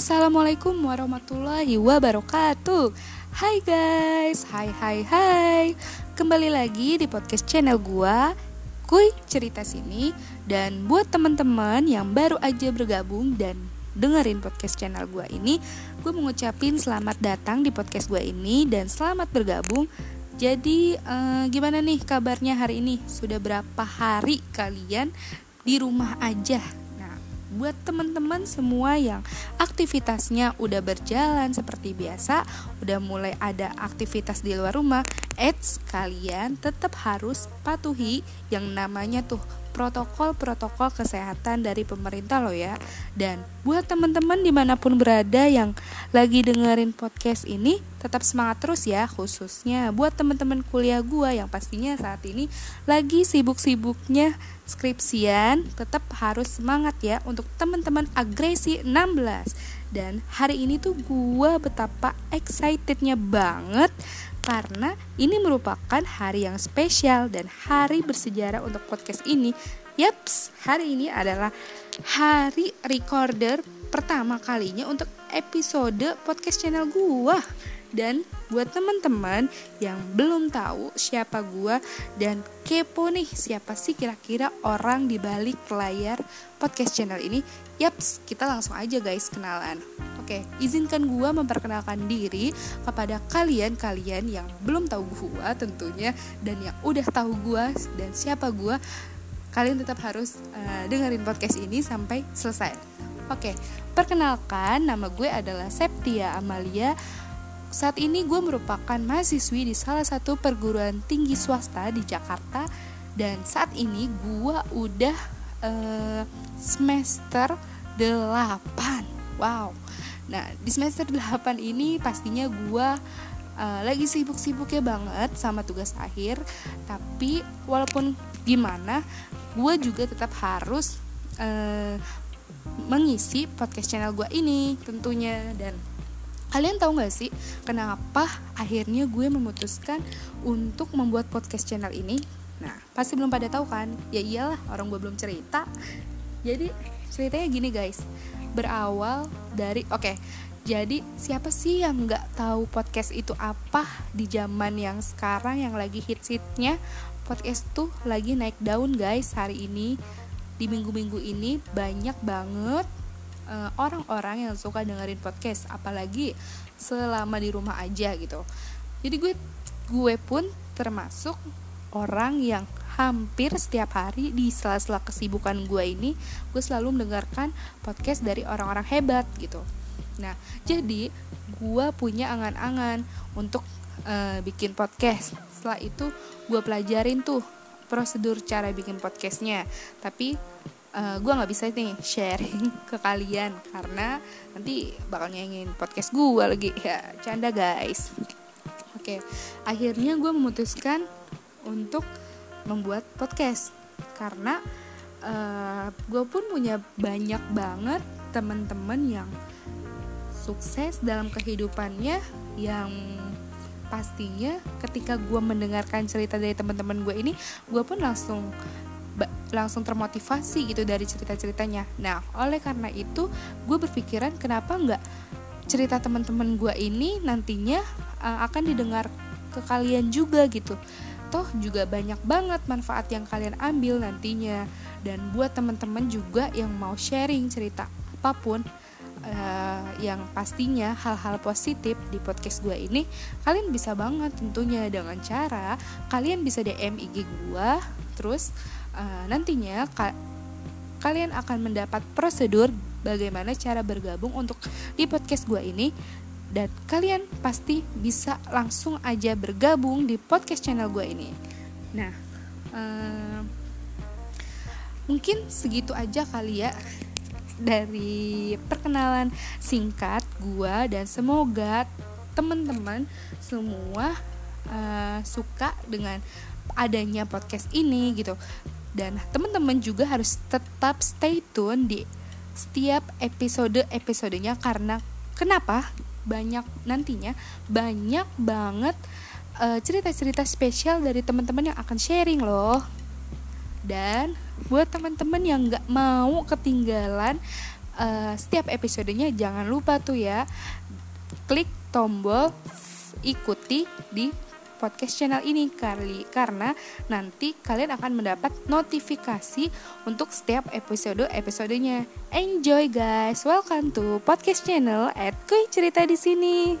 Assalamualaikum warahmatullahi wabarakatuh. Hai guys, hai hai hai. Kembali lagi di podcast channel gua Kuy cerita sini. Dan buat teman-teman yang baru aja bergabung dan dengerin podcast channel gua ini Gue mengucapin selamat datang di podcast gua ini Dan selamat bergabung. Jadi eh, gimana nih kabarnya hari ini? Sudah berapa hari kalian di rumah aja buat teman-teman semua yang aktivitasnya udah berjalan seperti biasa, udah mulai ada aktivitas di luar rumah, eits kalian tetap harus patuhi yang namanya tuh protokol-protokol kesehatan dari pemerintah loh ya. Dan buat teman-teman di mana pun berada yang lagi dengerin podcast ini tetap semangat terus ya khususnya buat teman-teman kuliah gua yang pastinya saat ini lagi sibuk-sibuknya skripsian tetap harus semangat ya untuk teman-teman agresi 16 dan hari ini tuh gua betapa excitednya banget karena ini merupakan hari yang spesial dan hari bersejarah untuk podcast ini. Yaps, hari ini adalah hari recorder pertama kalinya untuk episode podcast channel gua. Dan buat teman-teman yang belum tahu siapa gua dan kepo nih siapa sih kira-kira orang di balik layar podcast channel ini, yaps, kita langsung aja guys kenalan. Oke, izinkan gua memperkenalkan diri kepada kalian-kalian yang belum tahu gua tentunya dan yang udah tahu gua dan siapa gua. Kalian tetap harus uh, dengerin podcast ini sampai selesai. Oke, perkenalkan nama gue adalah Septia Amalia. Saat ini gue merupakan mahasiswi di salah satu perguruan tinggi swasta di Jakarta. Dan saat ini gue udah uh, semester 8 wow. Nah di semester 8 ini pastinya gue uh, lagi sibuk-sibuknya banget sama tugas akhir. Tapi walaupun gimana gue juga tetap harus uh, mengisi podcast channel gue ini tentunya dan Kalian tahu gak sih kenapa akhirnya gue memutuskan untuk membuat podcast channel ini? Nah, pasti belum pada tahu kan? Ya iyalah, orang gue belum cerita. Jadi ceritanya gini guys, berawal dari oke. Okay, jadi siapa sih yang nggak tahu podcast itu apa di zaman yang sekarang yang lagi hits-hitnya podcast tuh lagi naik daun guys hari ini di minggu-minggu ini banyak banget Eh, orang-orang uh, yang suka dengerin podcast apalagi selama di rumah aja gitu. Jadi gue gue pun termasuk orang yang hampir setiap hari di sela-sela kesibukan gue ini gue selalu mendengarkan podcast dari orang-orang hebat gitu. Nah jadi gue punya angan-angan untuk uh, bikin podcast. Setelah itu gue pelajarin tuh prosedur cara bikin podcastnya tapi uh, eh, gue nggak bisa nih sharing ke kalian karena nanti bakal nyanyiin podcast gue lagi ya canda guys oke okay. akhirnya gue memutuskan untuk membuat podcast karena uh, eh, gue pun punya banyak banget teman-teman yang sukses dalam kehidupannya yang pastinya ketika gue mendengarkan cerita dari teman-teman gue ini gue pun langsung langsung termotivasi gitu dari cerita-ceritanya. Nah, oleh karena itu gue berpikiran kenapa nggak cerita teman-teman gue ini nantinya uh, akan didengar ke kalian juga gitu. Toh juga banyak banget manfaat yang kalian ambil nantinya. Dan buat teman-teman juga yang mau sharing cerita apa pun uh, yang pastinya hal-hal positif di podcast gue ini kalian bisa banget tentunya dengan cara kalian bisa DM IG gue terus uh, nantinya ka kalian akan mendapat prosedur bagaimana cara bergabung untuk di podcast gue ini dan kalian pasti bisa langsung aja bergabung di podcast channel gue ini. Nah, uh, mungkin segitu aja kali ya dari perkenalan singkat gue dan semoga teman-teman semua uh, suka dengan adanya podcast ini gitu. Dan teman-teman juga harus tetap stay tune di setiap episode-episodenya karena kenapa? Banyak nantinya banyak banget cerita eh, cerita-cerita spesial dari teman-teman yang akan sharing loh dan buat teman-teman yang nggak mau ketinggalan uh, setiap episodenya jangan lupa tuh ya klik tombol ikuti di podcast channel ini kali karena nanti kalian akan mendapat notifikasi untuk setiap episode-episodenya. Enjoy guys. Welcome to podcast channel at Kuy Cerita di sini.